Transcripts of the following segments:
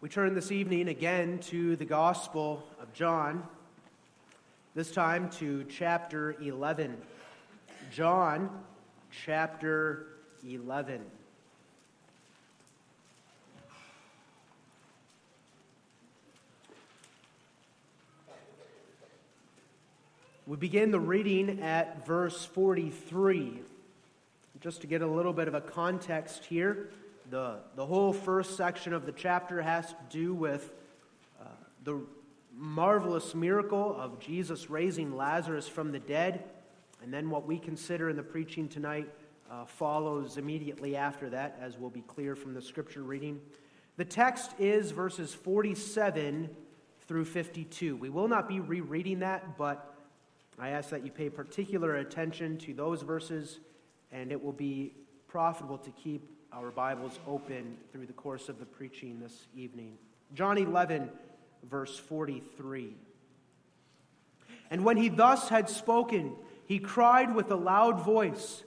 We turn this evening again to the Gospel of John, this time to chapter 11. John chapter 11. We begin the reading at verse 43. Just to get a little bit of a context here, the, the whole first section of the chapter has to do with uh, the marvelous miracle of Jesus raising Lazarus from the dead. And then what we consider in the preaching tonight uh, follows immediately after that, as will be clear from the scripture reading. The text is verses 47 through 52. We will not be rereading that, but I ask that you pay particular attention to those verses, and it will be profitable to keep our Bibles open through the course of the preaching this evening. John 11, verse 43. And when he thus had spoken, he cried with a loud voice,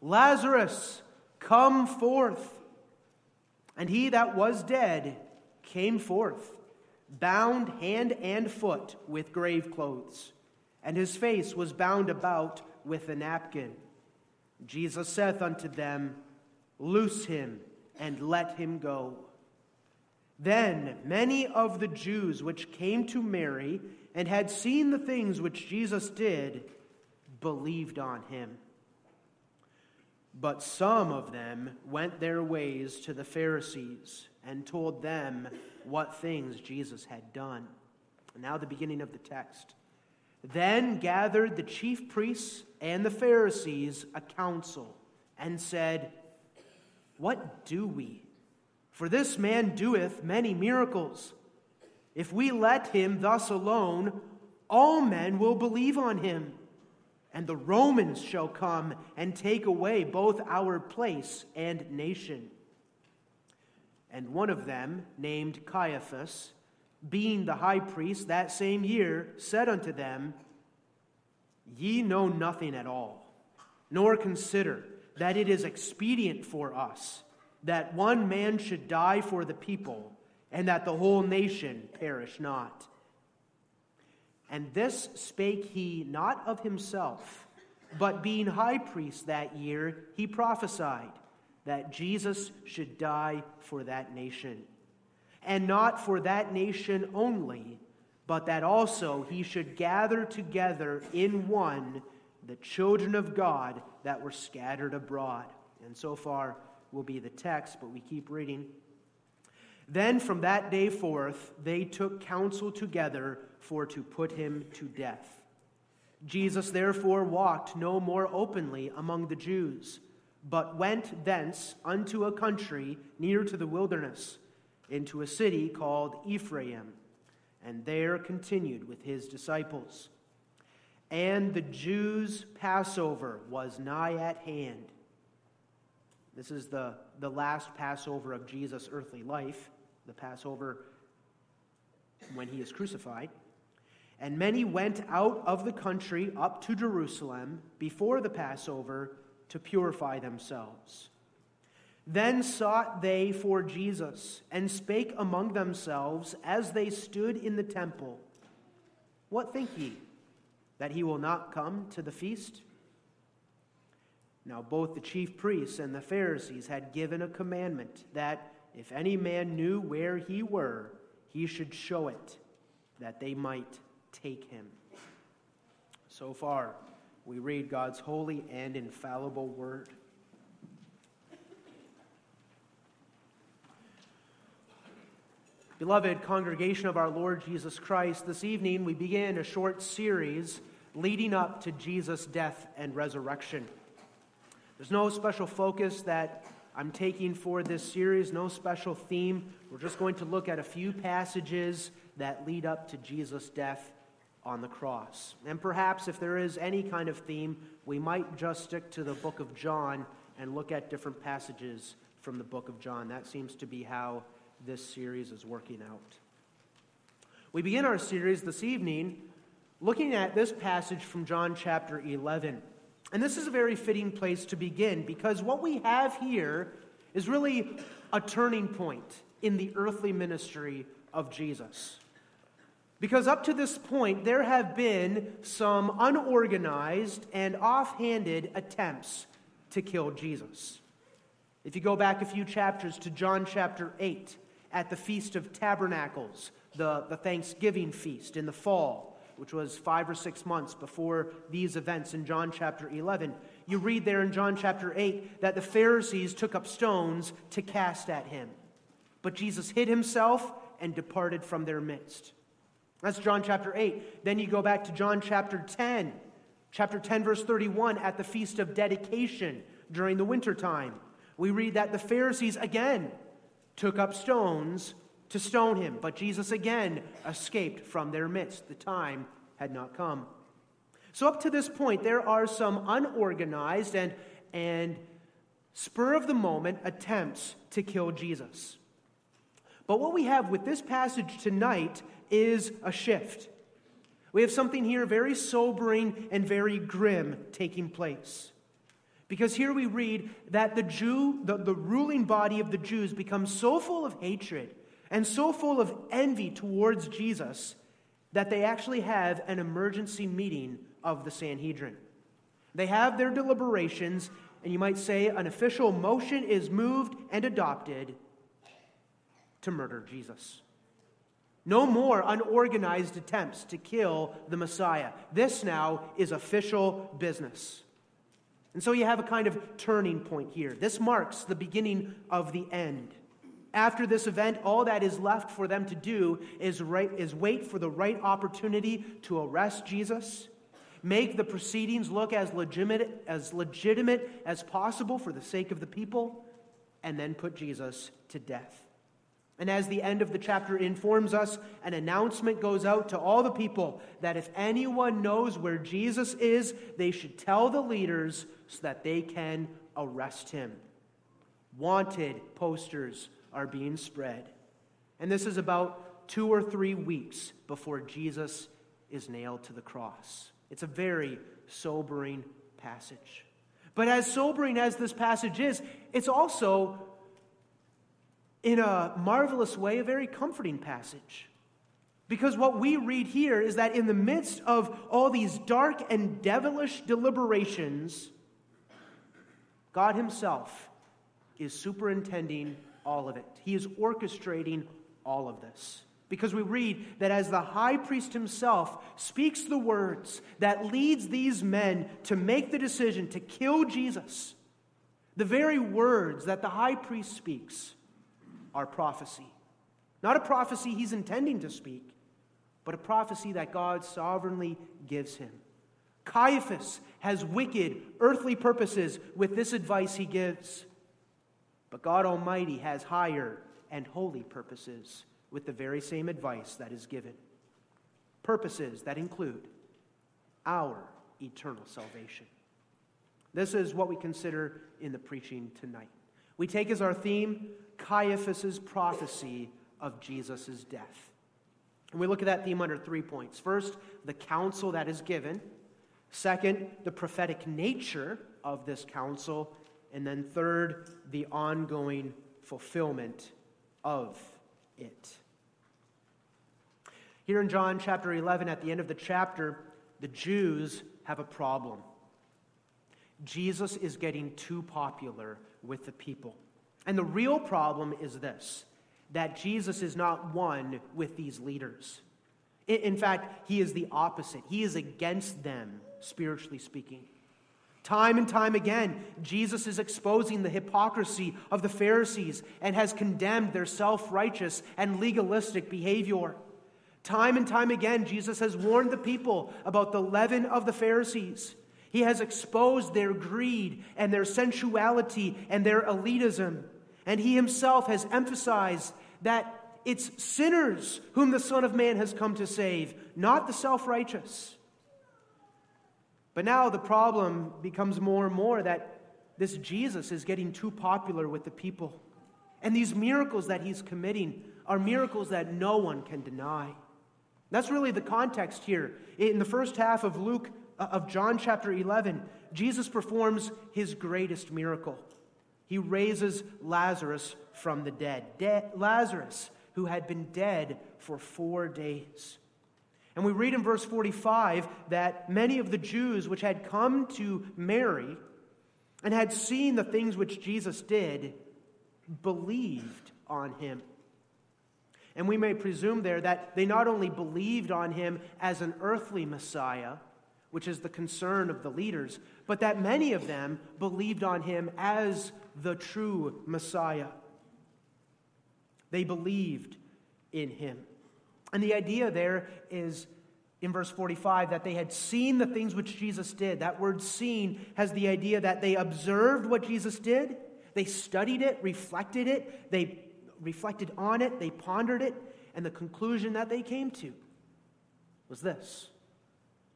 Lazarus, come forth. And he that was dead came forth, bound hand and foot with grave clothes, and his face was bound about with a napkin. Jesus saith unto them, Loose him and let him go. Then many of the Jews which came to Mary and had seen the things which Jesus did believed on him. But some of them went their ways to the Pharisees and told them what things Jesus had done. Now, the beginning of the text. Then gathered the chief priests and the Pharisees a council and said, what do we? For this man doeth many miracles. If we let him thus alone, all men will believe on him. And the Romans shall come and take away both our place and nation. And one of them, named Caiaphas, being the high priest that same year, said unto them, Ye know nothing at all, nor consider that it is expedient for us that one man should die for the people, and that the whole nation perish not. And this spake he not of himself, but being high priest that year, he prophesied that Jesus should die for that nation. And not for that nation only, but that also he should gather together in one the children of God that were scattered abroad. And so far will be the text, but we keep reading. Then from that day forth, they took counsel together for to put him to death. Jesus therefore walked no more openly among the Jews, but went thence unto a country near to the wilderness, into a city called Ephraim, and there continued with his disciples. And the Jews' Passover was nigh at hand. This is the, the last Passover of Jesus' earthly life, the Passover when he is crucified. And many went out of the country up to Jerusalem before the Passover to purify themselves. Then sought they for Jesus, and spake among themselves as they stood in the temple What think ye? That he will not come to the feast? Now, both the chief priests and the Pharisees had given a commandment that if any man knew where he were, he should show it, that they might take him. So far, we read God's holy and infallible word. Beloved congregation of our Lord Jesus Christ, this evening we begin a short series leading up to Jesus' death and resurrection. There's no special focus that I'm taking for this series, no special theme. We're just going to look at a few passages that lead up to Jesus' death on the cross. And perhaps if there is any kind of theme, we might just stick to the book of John and look at different passages from the book of John. That seems to be how this series is working out. We begin our series this evening looking at this passage from John chapter 11. And this is a very fitting place to begin because what we have here is really a turning point in the earthly ministry of Jesus. Because up to this point, there have been some unorganized and offhanded attempts to kill Jesus. If you go back a few chapters to John chapter 8, at the Feast of Tabernacles, the, the Thanksgiving feast in the fall, which was five or six months before these events in John chapter 11, you read there in John chapter 8 that the Pharisees took up stones to cast at him. But Jesus hid himself and departed from their midst. That's John chapter 8. Then you go back to John chapter 10. Chapter 10, verse 31, at the feast of dedication during the wintertime. We read that the Pharisees again took up stones to stone him, but Jesus again escaped from their midst. The time had not come. So, up to this point, there are some unorganized and, and spur of the moment attempts to kill Jesus. But what we have with this passage tonight is a shift. We have something here very sobering and very grim taking place. Because here we read that the Jew, the, the ruling body of the Jews, becomes so full of hatred and so full of envy towards Jesus that they actually have an emergency meeting of the Sanhedrin. They have their deliberations, and you might say an official motion is moved and adopted to murder Jesus. No more unorganized attempts to kill the Messiah. This now is official business. And so you have a kind of turning point here. This marks the beginning of the end. After this event, all that is left for them to do is, right, is wait for the right opportunity to arrest Jesus, make the proceedings look as legitimate, as legitimate as possible for the sake of the people, and then put Jesus to death. And as the end of the chapter informs us, an announcement goes out to all the people that if anyone knows where Jesus is, they should tell the leaders so that they can arrest him. Wanted posters are being spread. And this is about two or three weeks before Jesus is nailed to the cross. It's a very sobering passage. But as sobering as this passage is, it's also in a marvelous way, a very comforting passage. Because what we read here is that in the midst of all these dark and devilish deliberations, God Himself is superintending all of it. He is orchestrating all of this. Because we read that as the high priest himself speaks the words that leads these men to make the decision to kill Jesus, the very words that the high priest speaks are prophecy. Not a prophecy he's intending to speak, but a prophecy that God sovereignly gives him. Caiaphas has wicked earthly purposes with this advice he gives, but God Almighty has higher and holy purposes with the very same advice that is given. Purposes that include our eternal salvation. This is what we consider in the preaching tonight. We take as our theme Caiaphas's prophecy of Jesus' death. And we look at that theme under three points. First, the counsel that is given. Second, the prophetic nature of this counsel. And then third, the ongoing fulfillment of it. Here in John chapter 11, at the end of the chapter, the Jews have a problem. Jesus is getting too popular with the people. And the real problem is this that Jesus is not one with these leaders. In fact, he is the opposite. He is against them, spiritually speaking. Time and time again, Jesus is exposing the hypocrisy of the Pharisees and has condemned their self righteous and legalistic behavior. Time and time again, Jesus has warned the people about the leaven of the Pharisees. He has exposed their greed and their sensuality and their elitism. And he himself has emphasized that it's sinners whom the Son of Man has come to save, not the self righteous. But now the problem becomes more and more that this Jesus is getting too popular with the people. And these miracles that he's committing are miracles that no one can deny. That's really the context here. In the first half of Luke, Uh, of John chapter 11, Jesus performs his greatest miracle. He raises Lazarus from the dead. De- Lazarus, who had been dead for four days. And we read in verse 45 that many of the Jews which had come to Mary and had seen the things which Jesus did believed on him. And we may presume there that they not only believed on him as an earthly Messiah, which is the concern of the leaders, but that many of them believed on him as the true Messiah. They believed in him. And the idea there is in verse 45 that they had seen the things which Jesus did. That word seen has the idea that they observed what Jesus did, they studied it, reflected it, they reflected on it, they pondered it, and the conclusion that they came to was this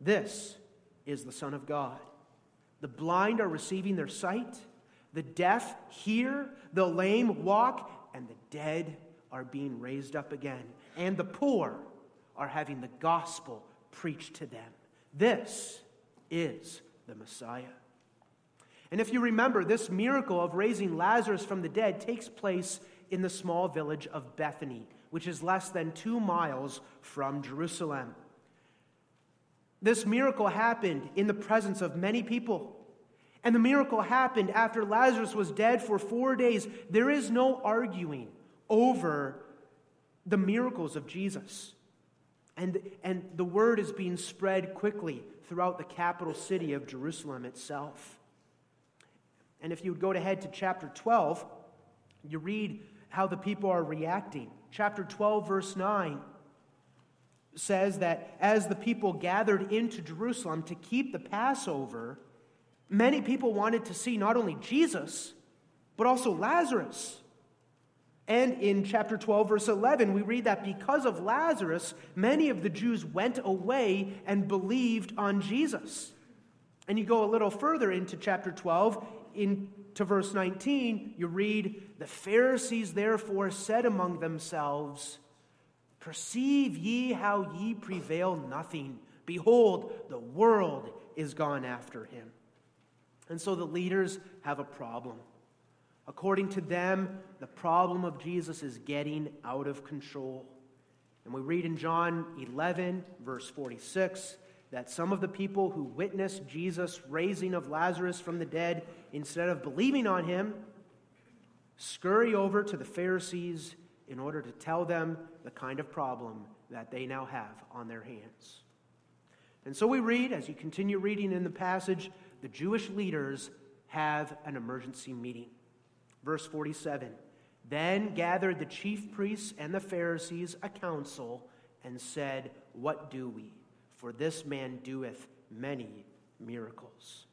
This is the Son of God. The blind are receiving their sight, the deaf hear, the lame walk, and the dead are being raised up again, and the poor are having the gospel preached to them. This is the Messiah. And if you remember, this miracle of raising Lazarus from the dead takes place in the small village of Bethany, which is less than two miles from Jerusalem. This miracle happened in the presence of many people. And the miracle happened after Lazarus was dead for four days. There is no arguing over the miracles of Jesus. And, and the word is being spread quickly throughout the capital city of Jerusalem itself. And if you would go ahead to chapter 12, you read how the people are reacting. Chapter 12, verse 9 says that as the people gathered into Jerusalem to keep the Passover, many people wanted to see not only Jesus, but also Lazarus. And in chapter 12, verse 11, we read that because of Lazarus, many of the Jews went away and believed on Jesus. And you go a little further into chapter 12, into verse 19, you read, The Pharisees therefore said among themselves, Perceive ye how ye prevail nothing. Behold, the world is gone after him. And so the leaders have a problem. According to them, the problem of Jesus is getting out of control. And we read in John 11, verse 46, that some of the people who witnessed Jesus' raising of Lazarus from the dead, instead of believing on him, scurry over to the Pharisees in order to tell them the kind of problem that they now have on their hands. And so we read, as you continue reading in the passage, the Jewish leaders have an emergency meeting. Verse 47 Then gathered the chief priests and the Pharisees a council and said, What do we? For this man doeth many miracles.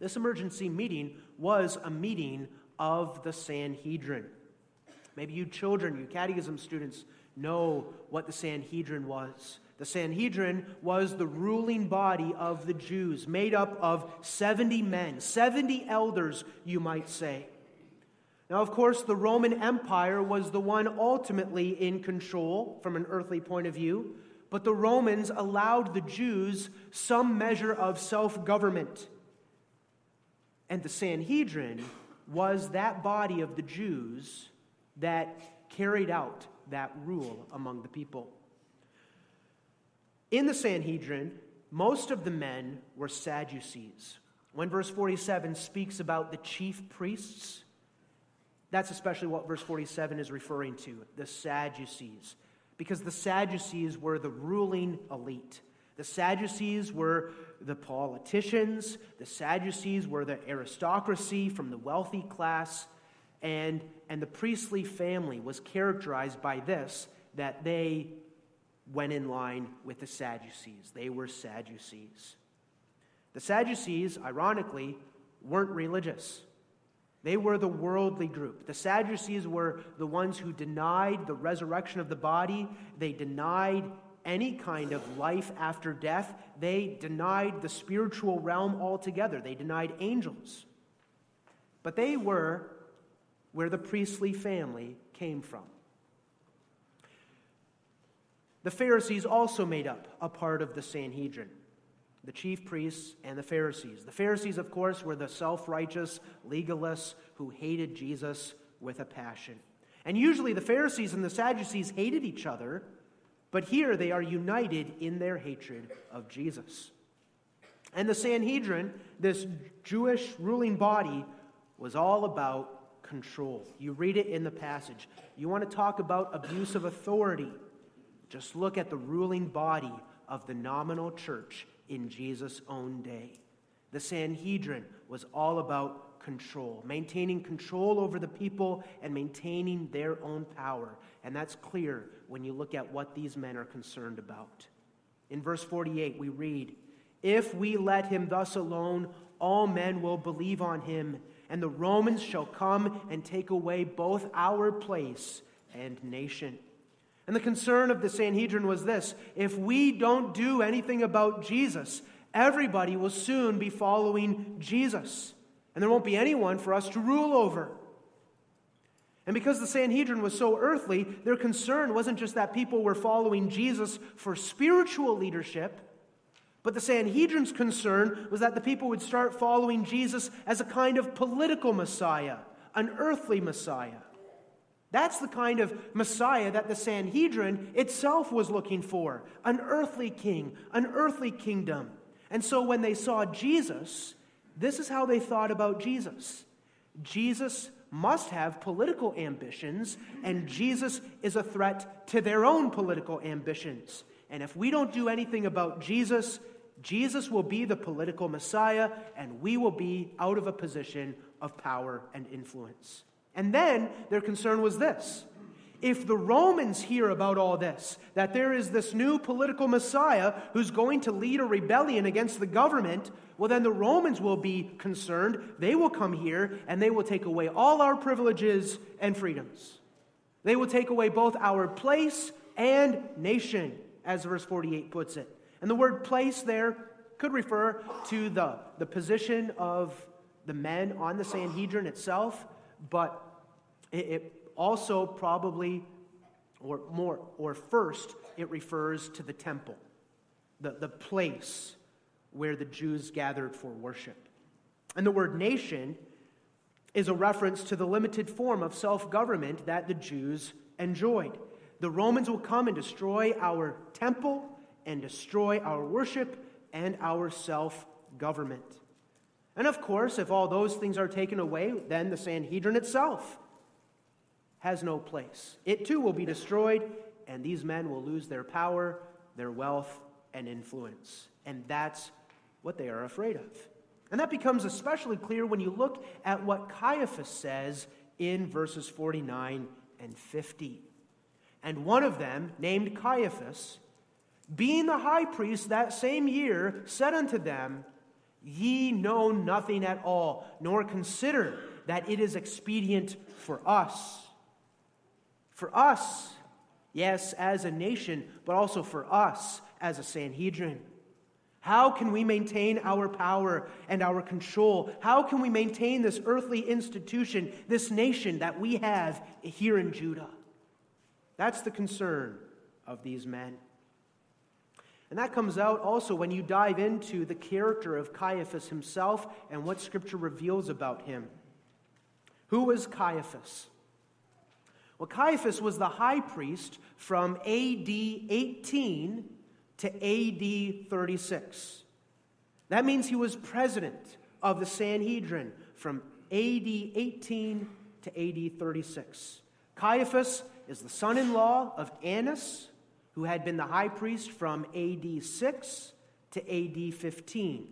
This emergency meeting was a meeting of the Sanhedrin. Maybe you children, you catechism students, know what the Sanhedrin was. The Sanhedrin was the ruling body of the Jews, made up of 70 men, 70 elders, you might say. Now, of course, the Roman Empire was the one ultimately in control from an earthly point of view, but the Romans allowed the Jews some measure of self government. And the Sanhedrin was that body of the Jews that carried out that rule among the people. In the Sanhedrin, most of the men were Sadducees. When verse 47 speaks about the chief priests, that's especially what verse 47 is referring to the Sadducees. Because the Sadducees were the ruling elite. The Sadducees were the politicians, the Sadducees were the aristocracy from the wealthy class, and, and the priestly family was characterized by this that they went in line with the Sadducees. They were Sadducees. The Sadducees, ironically, weren't religious. They were the worldly group. The Sadducees were the ones who denied the resurrection of the body. They denied any kind of life after death. They denied the spiritual realm altogether. They denied angels. But they were where the priestly family came from. The Pharisees also made up a part of the Sanhedrin. the chief priests and the Pharisees. The Pharisees, of course, were the self righteous legalists who hated Jesus with a passion. And usually the Pharisees and the Sadducees hated each other, but here they are united in their hatred of Jesus. And the Sanhedrin, this Jewish ruling body, was all about control. You read it in the passage. You want to talk about abuse of authority? Just look at the ruling body of the nominal church in Jesus' own day. The Sanhedrin was all about control, maintaining control over the people and maintaining their own power. And that's clear when you look at what these men are concerned about. In verse 48, we read, If we let him thus alone, all men will believe on him, and the Romans shall come and take away both our place and nation. And the concern of the Sanhedrin was this if we don't do anything about Jesus, everybody will soon be following Jesus, and there won't be anyone for us to rule over. And because the Sanhedrin was so earthly, their concern wasn't just that people were following Jesus for spiritual leadership, but the Sanhedrin's concern was that the people would start following Jesus as a kind of political Messiah, an earthly Messiah. That's the kind of Messiah that the Sanhedrin itself was looking for an earthly king, an earthly kingdom. And so when they saw Jesus, this is how they thought about Jesus Jesus must have political ambitions, and Jesus is a threat to their own political ambitions. And if we don't do anything about Jesus, Jesus will be the political Messiah, and we will be out of a position of power and influence. And then their concern was this if the Romans hear about all this, that there is this new political Messiah who's going to lead a rebellion against the government, well, then the Romans will be concerned. They will come here and they will take away all our privileges and freedoms. They will take away both our place and nation, as verse 48 puts it. And the word place there could refer to the, the position of the men on the Sanhedrin itself, but it, it also probably, or more, or first, it refers to the temple, the, the place where the Jews gathered for worship. And the word nation is a reference to the limited form of self government that the Jews enjoyed. The Romans will come and destroy our temple and destroy our worship and our self government. And of course, if all those things are taken away, then the Sanhedrin itself has no place. It too will be destroyed, and these men will lose their power, their wealth, and influence. And that's what they are afraid of. And that becomes especially clear when you look at what Caiaphas says in verses 49 and 50. And one of them, named Caiaphas, being the high priest that same year, said unto them, Ye know nothing at all, nor consider that it is expedient for us for us, yes, as a nation, but also for us as a Sanhedrin. How can we maintain our power and our control? How can we maintain this earthly institution, this nation that we have here in Judah? That's the concern of these men. And that comes out also when you dive into the character of Caiaphas himself and what Scripture reveals about him. Who was Caiaphas? Well, Caiaphas was the high priest from AD 18 to AD 36. That means he was president of the Sanhedrin from AD 18 to AD 36. Caiaphas is the son in law of Annas, who had been the high priest from AD 6 to AD 15.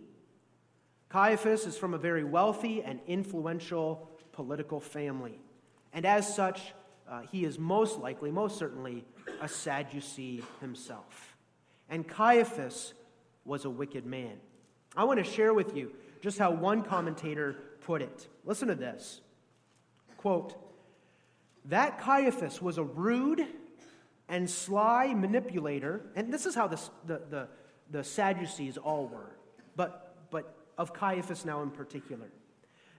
Caiaphas is from a very wealthy and influential political family. And as such, uh, he is most likely, most certainly, a Sadducee himself. And Caiaphas was a wicked man. I want to share with you just how one commentator put it. Listen to this. Quote, that Caiaphas was a rude and sly manipulator, and this is how this, the, the, the Sadducees all were, but, but of Caiaphas now in particular.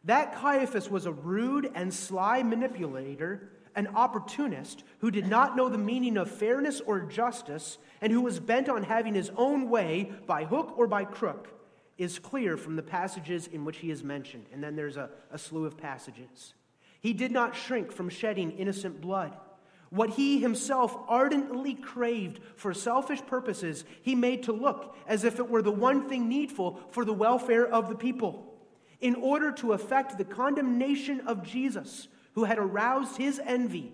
That Caiaphas was a rude and sly manipulator an opportunist who did not know the meaning of fairness or justice and who was bent on having his own way by hook or by crook. is clear from the passages in which he is mentioned, and then there's a, a slew of passages. He did not shrink from shedding innocent blood. What he himself ardently craved for selfish purposes, he made to look as if it were the one thing needful for the welfare of the people. In order to effect the condemnation of Jesus, who had aroused his envy,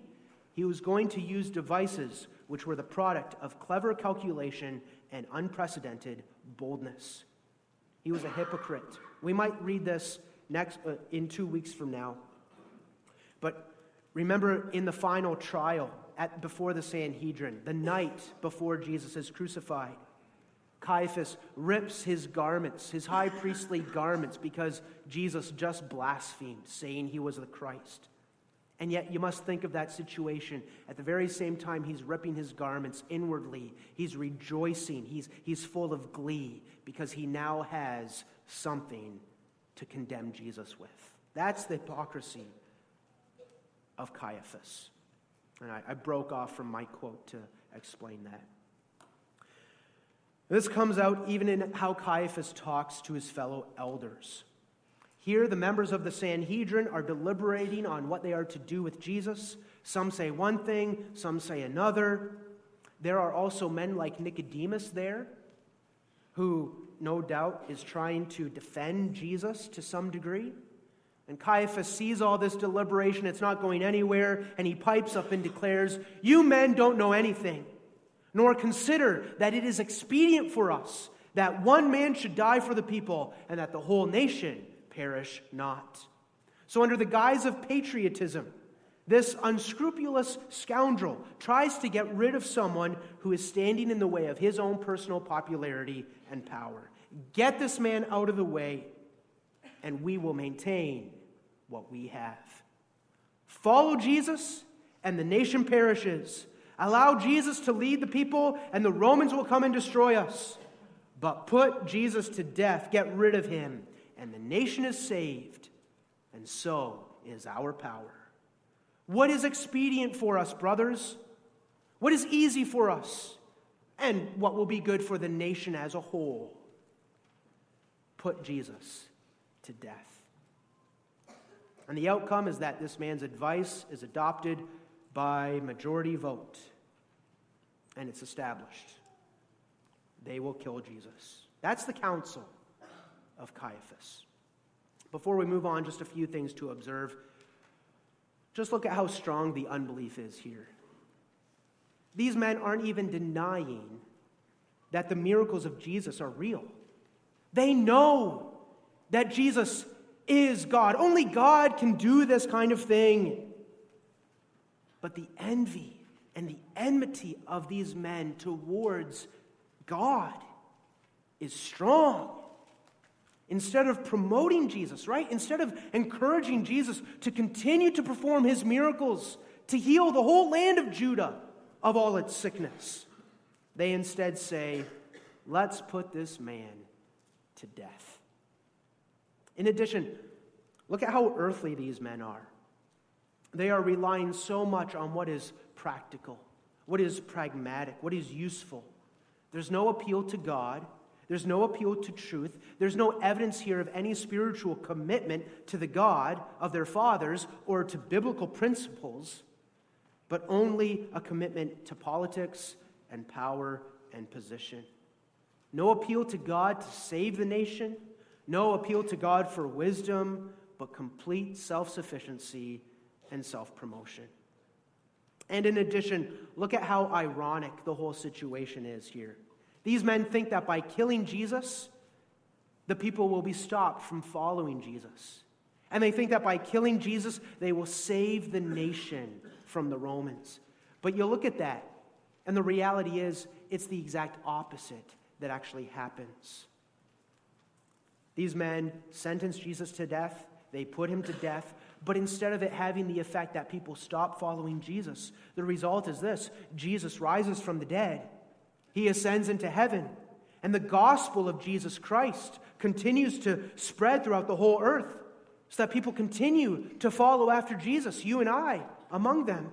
he was going to use devices which were the product of clever calculation and unprecedented boldness. He was a hypocrite. We might read this next uh, in 2 weeks from now. But remember in the final trial at, before the Sanhedrin, the night before Jesus is crucified, Caiaphas rips his garments, his high priestly garments, because Jesus just blasphemed, saying he was the Christ. And yet, you must think of that situation. At the very same time, he's ripping his garments inwardly. He's rejoicing. He's, he's full of glee because he now has something to condemn Jesus with. That's the hypocrisy of Caiaphas. And I, I broke off from my quote to explain that. This comes out even in how Caiaphas talks to his fellow elders. Here, the members of the Sanhedrin are deliberating on what they are to do with Jesus. Some say one thing, some say another. There are also men like Nicodemus there, who no doubt is trying to defend Jesus to some degree. And Caiaphas sees all this deliberation, it's not going anywhere, and he pipes up and declares, You men don't know anything, nor consider that it is expedient for us that one man should die for the people, and that the whole nation perish not. So, under the guise of patriotism, this unscrupulous scoundrel tries to get rid of someone who is standing in the way of his own personal popularity and power. Get this man out of the way, and we will maintain what we have. Follow Jesus, and the nation perishes. Allow Jesus to lead the people, and the Romans will come and destroy us. But put Jesus to death, get rid of him, and the nation is saved, and so is our power. What is expedient for us, brothers? What is easy for us? And what will be good for the nation as a whole? Put Jesus to death. And the outcome is that this man's advice is adopted by majority vote, and it's established. They will kill Jesus. That's the counsel of Caiaphas. Before we move on, just a few things to observe. Just look at how strong the unbelief is here. These men aren't even denying that the miracles of Jesus are real. They know that Jesus is God. Only God can do this kind of thing. But the envy and the enmity of these men towards God is strong instead of promoting Jesus, right? Instead of encouraging Jesus to continue to perform his miracles, to heal the whole land of Judah of all its sickness, they instead say, Let's put this man to death. In addition, look at how earthly these men are. They are relying so much on what is practical, what is pragmatic, what is useful. There's no appeal to God. There's no appeal to truth. There's no evidence here of any spiritual commitment to the God of their fathers or to biblical principles, but only a commitment to politics and power and position. No appeal to God to save the nation, no appeal to God for wisdom, but complete self sufficiency and self promotion. And in addition, look at how ironic the whole situation is here. These men think that by killing Jesus, the people will be stopped from following Jesus. And they think that by killing Jesus, they will save the nation from the Romans. But you look at that, and the reality is, it's the exact opposite that actually happens. These men sentenced Jesus to death, they put him to death, but instead of it having the effect that people stop following Jesus, the result is this Jesus rises from the dead. He ascends into heaven. And the gospel of Jesus Christ continues to spread throughout the whole earth so that people continue to follow after Jesus, you and I among them.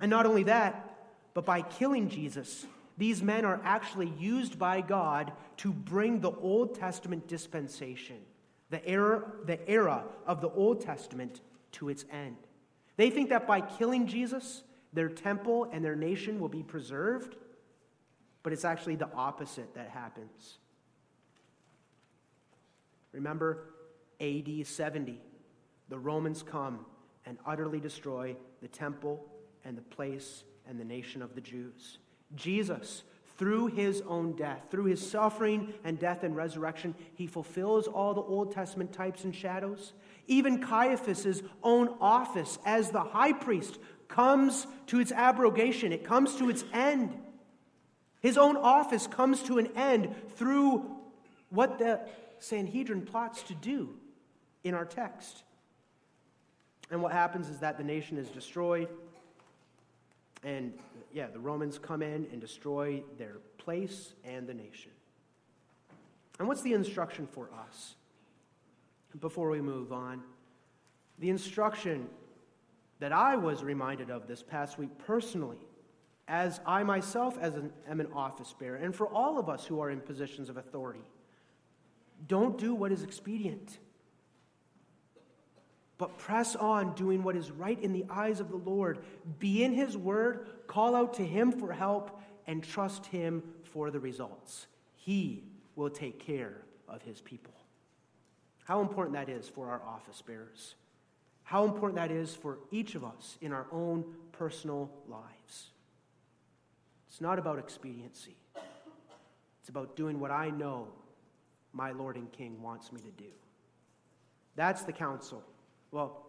And not only that, but by killing Jesus, these men are actually used by God to bring the Old Testament dispensation, the era, the era of the Old Testament, to its end. They think that by killing Jesus, their temple and their nation will be preserved, but it's actually the opposite that happens. Remember AD 70, the Romans come and utterly destroy the temple and the place and the nation of the Jews. Jesus, through his own death, through his suffering and death and resurrection, he fulfills all the Old Testament types and shadows. Even Caiaphas' own office as the high priest comes to its abrogation, it comes to its end. His own office comes to an end through what the Sanhedrin plots to do in our text. And what happens is that the nation is destroyed. And yeah, the Romans come in and destroy their place and the nation. And what's the instruction for us? Before we move on, the instruction that I was reminded of this past week personally, as I myself as an, am an office bearer, and for all of us who are in positions of authority, don't do what is expedient but press on doing what is right in the eyes of the Lord. Be in His Word, call out to Him for help, and trust Him for the results. He will take care of His people. How important that is for our office bearers. How important that is for each of us in our own personal lives. It's not about expediency, it's about doing what I know my Lord and King wants me to do. That's the counsel well,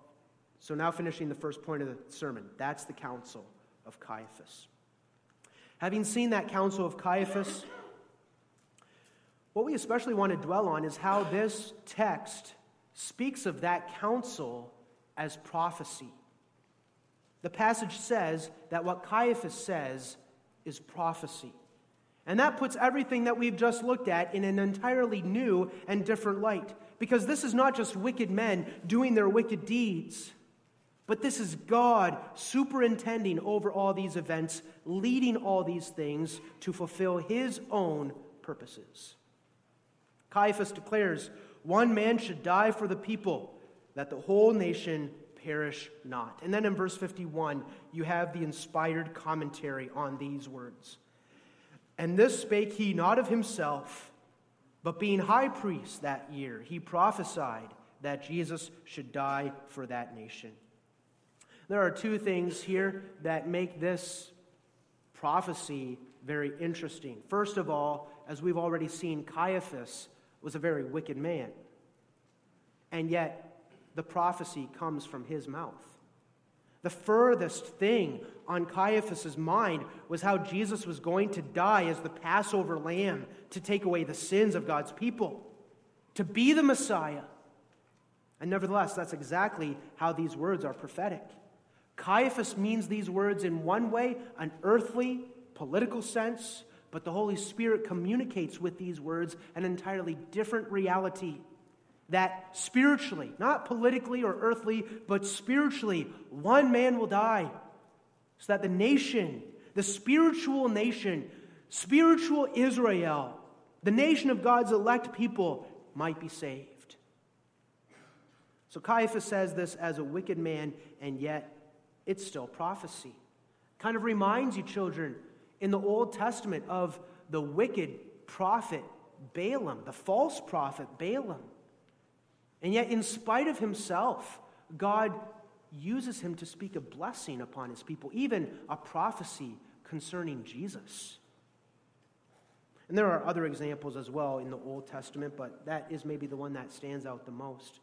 so now finishing the first point of the sermon. That's the Counsel of Caiaphas. Having seen that Counsel of Caiaphas, what we especially want to dwell on is how this text speaks of that counsel as prophecy. The passage says that what Caiaphas says is prophecy. And that puts everything that we've just looked at in an entirely new and different light. Because this is not just wicked men doing their wicked deeds, but this is God superintending over all these events, leading all these things to fulfill his own purposes. Caiaphas declares one man should die for the people, that the whole nation perish not. And then in verse 51, you have the inspired commentary on these words. And this spake he not of himself but being high priest that year, he prophesied that Jesus should die for that nation. There are two things here that make this prophecy very interesting. First of all, as we've already seen, Caiaphas was a very wicked man. And yet, the prophecy comes from his mouth. The furthest thing on Caiaphas' mind was how Jesus was going to die as the Passover lamb to take away the sins of God's people, to be the Messiah. And nevertheless, that's exactly how these words are prophetic. Caiaphas means these words in one way, an earthly, political sense, but the Holy Spirit communicates with these words an entirely different reality that spiritually, not politically or earthly, but spiritually, one man will die so that the nation, the spiritual nation, spiritual Israel, the nation of God's elect people, might be saved. So Caiaphas says this as a wicked man, and yet it's still prophecy. Kind of reminds you, children, in the Old Testament of the wicked prophet Balaam, the false prophet Balaam. And yet, in spite of himself, God uses him to speak a blessing upon his people, even a prophecy concerning Jesus. And there are other examples as well in the Old Testament, but that is maybe the one that stands out the most.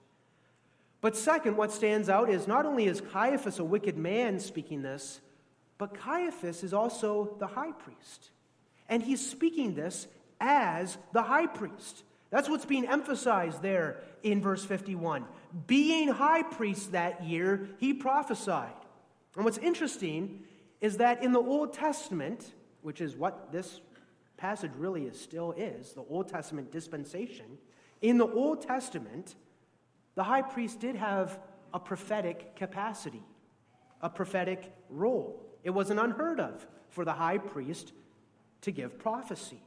But second, what stands out is not only is Caiaphas a wicked man speaking this, but Caiaphas is also the high priest. And he's speaking this as the high priest. That's what's being emphasized there in verse 51. Being high priest that year, he prophesied. And what's interesting is that in the Old Testament, which is what this passage really is, still is, the Old Testament dispensation, in the Old Testament, the high priest did have a prophetic capacity, a prophetic role. It wasn't unheard of for the high priest to give prophecy.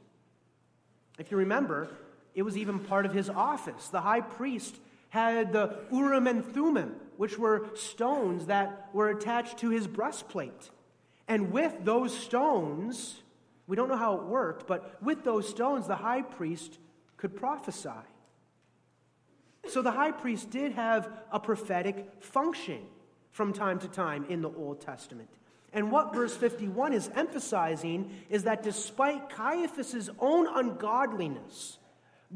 If you remember, it was even part of his office. The high priest had the Urim and Thummim, which were stones that were attached to his breastplate. And with those stones, we don't know how it worked, but with those stones, the high priest could prophesy. So the high priest did have a prophetic function from time to time in the Old Testament. And what verse 51 is emphasizing is that despite Caiaphas' own ungodliness,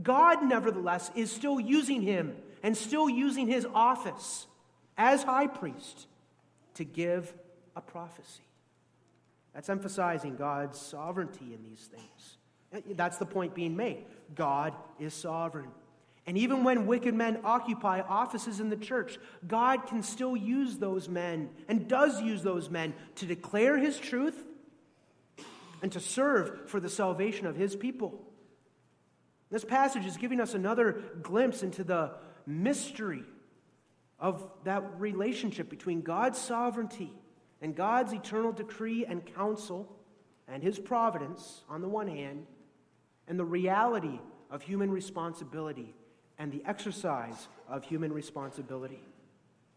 God nevertheless is still using him and still using his office as high priest to give a prophecy. That's emphasizing God's sovereignty in these things. That's the point being made. God is sovereign. And even when wicked men occupy offices in the church, God can still use those men and does use those men to declare his truth and to serve for the salvation of his people. This passage is giving us another glimpse into the mystery of that relationship between God's sovereignty and God's eternal decree and counsel and his providence on the one hand, and the reality of human responsibility and the exercise of human responsibility.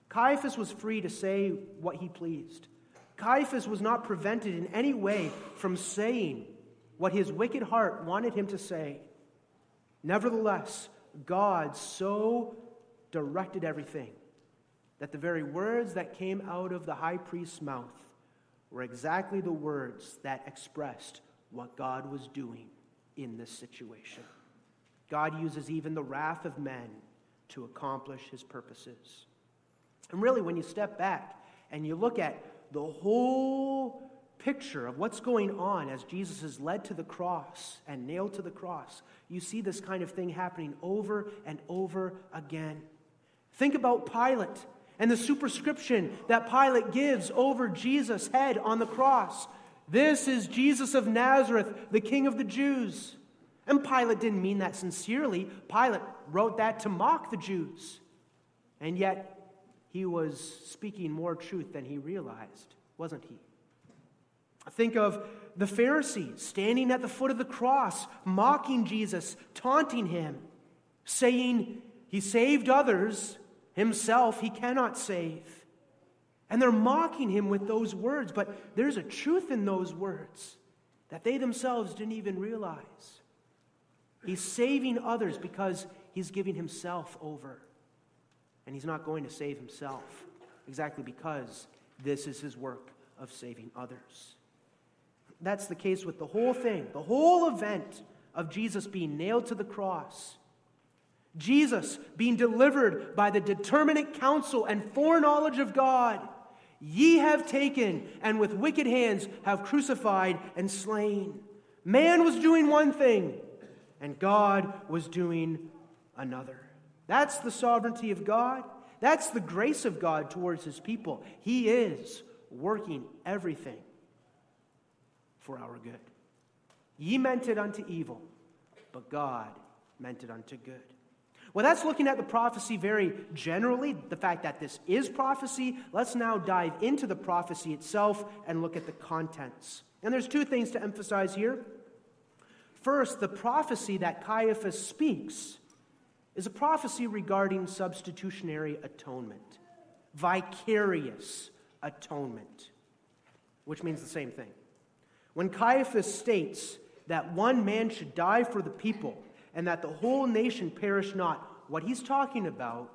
Caiaphas was free to say what he pleased. Caiaphas was not prevented in any way from saying what his wicked heart wanted him to say. Nevertheless, God so directed everything that the very words that came out of the high priest's mouth were exactly the words that expressed what God was doing in this situation. God uses even the wrath of men to accomplish his purposes. And really, when you step back and you look at the whole picture of what's going on as Jesus is led to the cross and nailed to the cross, you see this kind of thing happening over and over again. Think about Pilate and the superscription that Pilate gives over Jesus' head on the cross. This is Jesus of Nazareth, the King of the Jews. And Pilate didn't mean that sincerely. Pilate wrote that to mock the Jews. And yet, he was speaking more truth than he realized, wasn't he? Think of the Pharisees standing at the foot of the cross, mocking Jesus, taunting him, saying, He saved others, Himself he cannot save. And they're mocking him with those words, but there's a truth in those words that they themselves didn't even realize. He's saving others because he's giving himself over. And he's not going to save himself exactly because this is his work of saving others. That's the case with the whole thing, the whole event of Jesus being nailed to the cross Jesus being delivered by the determinate counsel and foreknowledge of God, ye have taken and with wicked hands have crucified and slain. Man was doing one thing, and God was doing another. That's the sovereignty of God. That's the grace of God towards his people. He is working everything for our good. Ye meant it unto evil, but God meant it unto good. Well, that's looking at the prophecy very generally, the fact that this is prophecy. Let's now dive into the prophecy itself and look at the contents. And there's two things to emphasize here. First, the prophecy that Caiaphas speaks is a prophecy regarding substitutionary atonement, vicarious atonement, which means the same thing. When Caiaphas states that one man should die for the people, and that the whole nation perish not. What he's talking about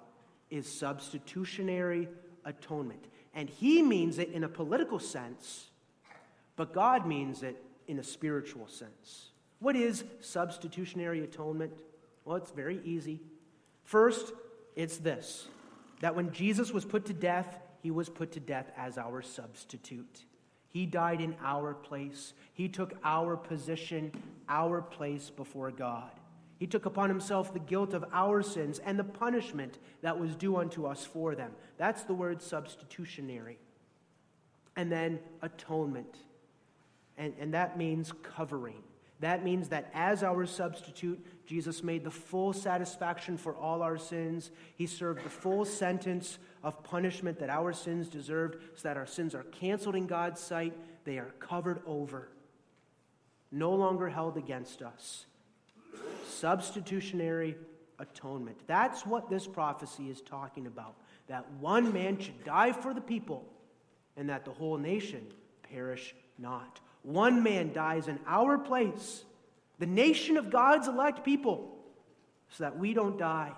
is substitutionary atonement. And he means it in a political sense, but God means it in a spiritual sense. What is substitutionary atonement? Well, it's very easy. First, it's this that when Jesus was put to death, he was put to death as our substitute. He died in our place. He took our position, our place before God. He took upon himself the guilt of our sins and the punishment that was due unto us for them. That's the word substitutionary. And then atonement. And, and that means covering. That means that as our substitute, Jesus made the full satisfaction for all our sins. He served the full sentence of punishment that our sins deserved, so that our sins are canceled in God's sight. They are covered over. no longer held against us. Substitutionary atonement. That's what this prophecy is talking about. That one man should die for the people, and that the whole nation perish not. One man dies in our place, the nation of God's elect people, so that we don't die.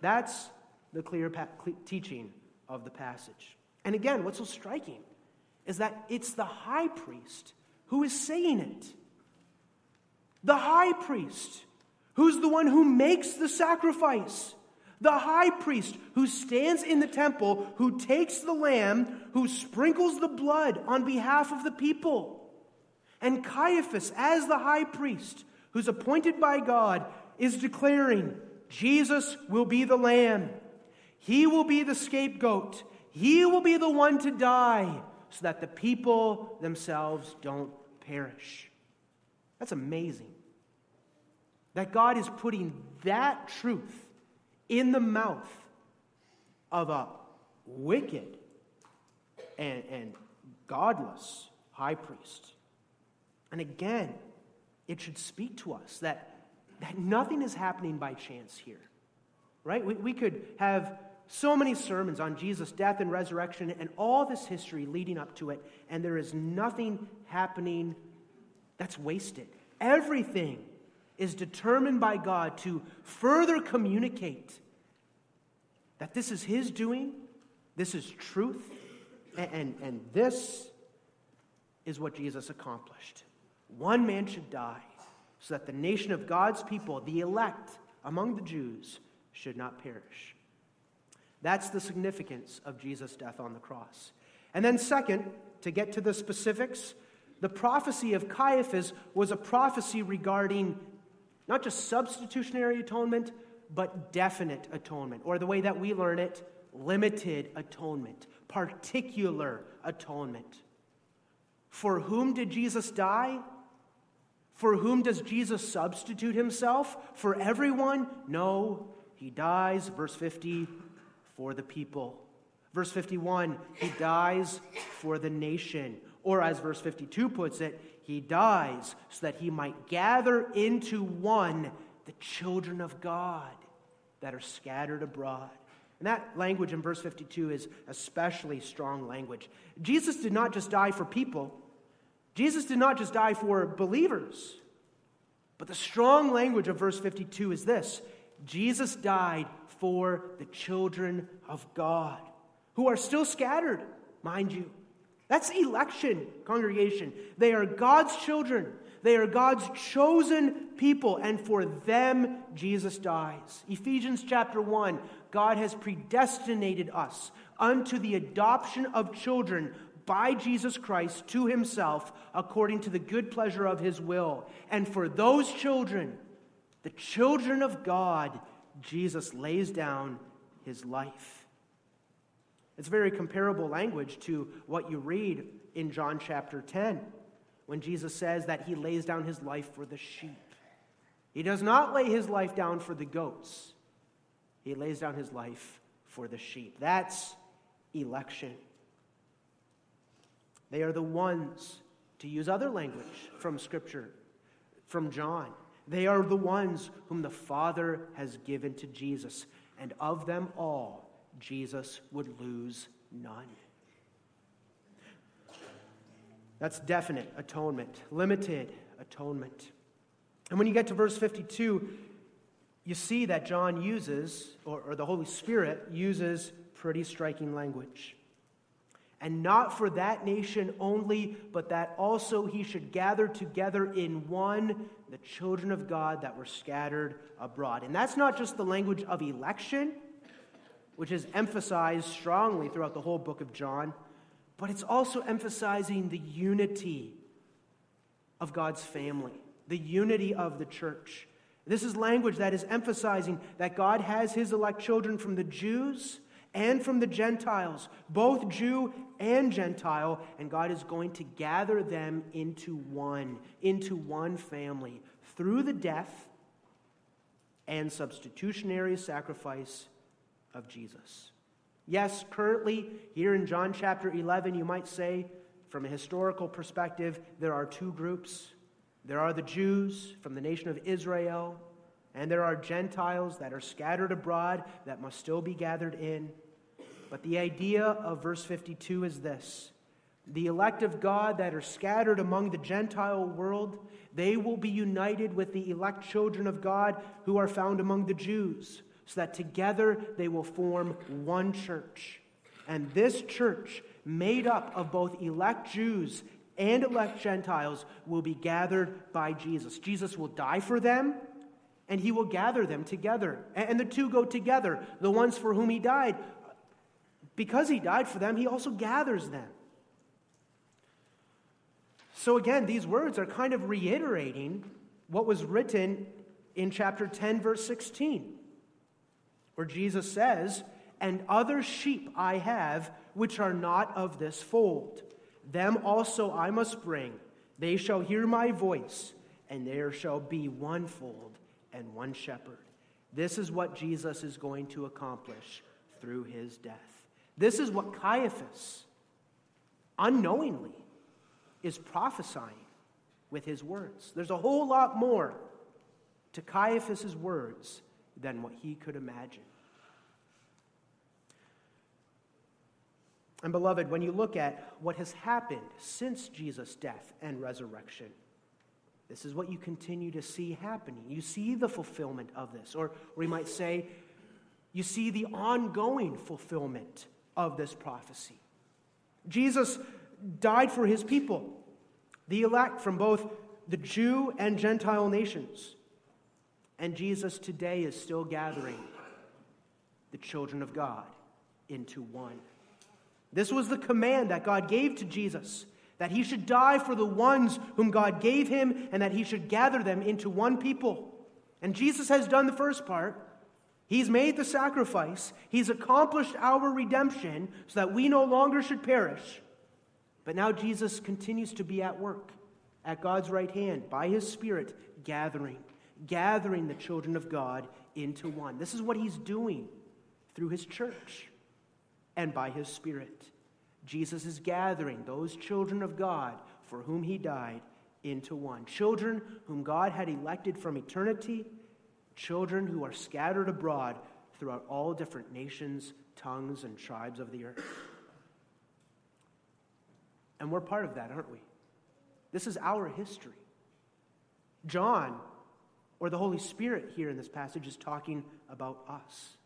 That's the clear pa- teaching of the passage. And again, what's so striking is that it's the high priest who is saying it. The high priest, who's the one who makes the sacrifice. The high priest who stands in the temple, who takes the lamb, who sprinkles the blood on behalf of the people. And Caiaphas, as the high priest, who's appointed by God, is declaring Jesus will be the lamb. He will be the scapegoat. He will be the one to die so that the people themselves don't perish. That's amazing. That God is putting that truth in the mouth of a wicked and, and godless high priest. And again, it should speak to us that, that nothing is happening by chance here. Right? We, we could have so many sermons on Jesus' death and resurrection and all this history leading up to it, and there is nothing happening that's wasted. Everything is determined by God to further communicate that this is His doing, this is truth, and, and, and this is what Jesus accomplished. One man should die so that the nation of God's people, the elect among the Jews, should not perish. That's the significance of Jesus' death on the cross. And then, second, to get to the specifics, the prophecy of Caiaphas was a prophecy regarding not just substitutionary atonement, but definite atonement, or the way that we learn it, limited atonement, particular atonement. For whom did Jesus die? For whom does Jesus substitute himself? For everyone? No, he dies, verse 50, for the people. Verse 51, he dies for the nation. Or as verse 52 puts it, he dies so that he might gather into one the children of God that are scattered abroad. And that language in verse 52 is especially strong language. Jesus did not just die for people, Jesus did not just die for believers. But the strong language of verse 52 is this Jesus died for the children of God, who are still scattered, mind you. That's election, congregation. They are God's children. They are God's chosen people, and for them, Jesus dies. Ephesians chapter 1 God has predestinated us unto the adoption of children by Jesus Christ to himself according to the good pleasure of his will. And for those children, the children of God, Jesus lays down his life. It's very comparable language to what you read in John chapter 10 when Jesus says that he lays down his life for the sheep. He does not lay his life down for the goats, he lays down his life for the sheep. That's election. They are the ones, to use other language from Scripture, from John, they are the ones whom the Father has given to Jesus, and of them all, Jesus would lose none. That's definite atonement, limited atonement. And when you get to verse 52, you see that John uses, or, or, the Holy Spirit uses, pretty striking language. And not for that nation only, but that also he should gather together in one the children of God that were scattered abroad. And that's not just the language of election, which is emphasized strongly throughout the whole book of John, but it's also emphasizing the unity of God's family, the unity of the church. This is language that is emphasizing that God has his elect children from the Jews and from the Gentiles, both Jew and Gentile, and God is going to gather them into one, into one family through the death and substitutionary sacrifice of Jesus. Yes, currently, here in John chapter 11, you might say, from a historical perspective, there are two groups There are the Jews from the nation of Israel, and there are Gentiles that are scattered abroad that must still be gathered in. But the idea of verse 52 is this the elect of God that are scattered among the Gentile world, they will be united with the elect children of God who are found among the Jews, so that together they will form one church. And this church, made up of both elect Jews and elect Gentiles, will be gathered by Jesus. Jesus will die for them, and he will gather them together. And the two go together. The ones for whom he died, because he died for them, he also gathers them. So, again, these words are kind of reiterating what was written in chapter 10, verse 16, where Jesus says, And other sheep I have which are not of this fold. Them also I must bring. They shall hear my voice, and there shall be one fold and one shepherd. This is what Jesus is going to accomplish through his death. This is what Caiaphas unknowingly is prophesying with his words. There's a whole lot more to Caiaphas's words than what he could imagine. And, beloved, when you look at what has happened since Jesus' death and resurrection, this is what you continue to see happening. You see the fulfillment of this, or, we might say, you see the ongoing fulfillment of this prophecy. Jesus died for his people, the elect from both the Jew and Gentile nations. And Jesus today is still gathering the children of God into one. This was the command that God gave to Jesus that he should die for the ones whom God gave him and that he should gather them into one people. And Jesus has done the first part. He's made the sacrifice. He's accomplished our redemption so that we no longer should perish, but now Jesus continues to be at work at God's right hand by his Spirit, gathering, gathering the children of God into one. This is what he's doing through his church and by his Spirit. Jesus is gathering those children of God for whom he died into one. Children whom God had elected from eternity, children who are scattered abroad throughout all different nations, tongues, and tribes of the earth. And we're part of that, aren't we? This is our history. John, or the Holy Spirit here in this passage, is talking about us.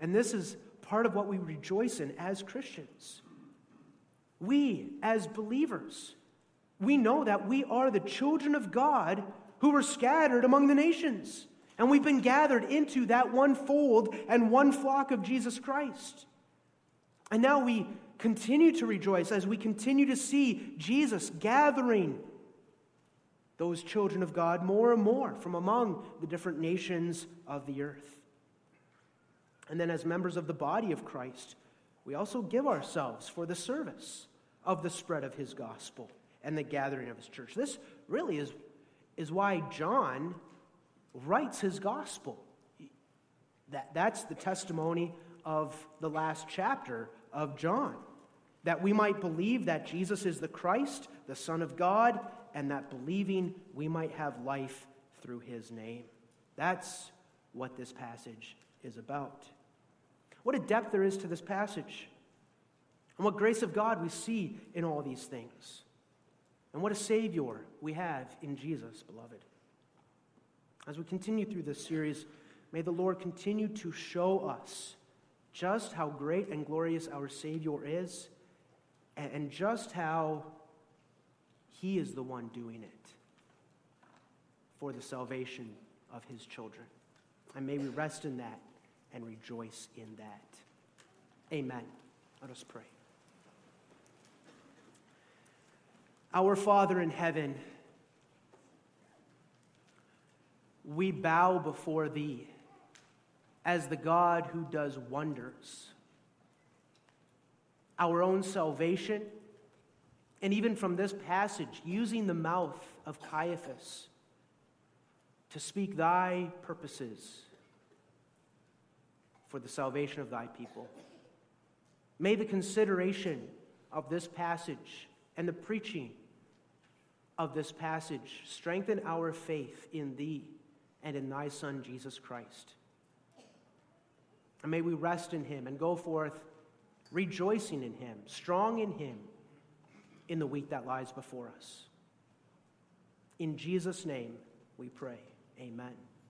And this is part of what we rejoice in as Christians. We, as believers, we know that we are the children of God who were scattered among the nations. And we've been gathered into that one fold and one flock of Jesus Christ. And now we continue to rejoice as we continue to see Jesus gathering those children of God more and more from among the different nations of the earth. And then, as members of the body of Christ, we also give ourselves for the service of the spread of his gospel and the gathering of his church. This really is, is why John writes his gospel. That, that's the testimony of the last chapter of John that we might believe that Jesus is the Christ, the Son of God, and that believing we might have life through his name. That's what this passage is about. What a depth there is to this passage, and what grace of God we see in all these things. And what a Savior we have in Jesus, beloved. As we continue through this series, may the Lord continue to show us just how great and glorious our Savior is and just how He is the one doing it for the salvation of His children. And may we rest in that and rejoice in that. Amen. Let us pray. Our Father in heaven, we bow before Thee as the God who does wonders our own salvation, and even from this passage, using the mouth of Caiaphas to speak thy purposes for the salvation of thy people. May the consideration of this passage and the preaching of this passage strengthen our faith in thee and in thy Son, Jesus Christ. And may we rest in him and go forth rejoicing in him, strong in him in the week that lies before us. In Jesus' name we pray. Amen.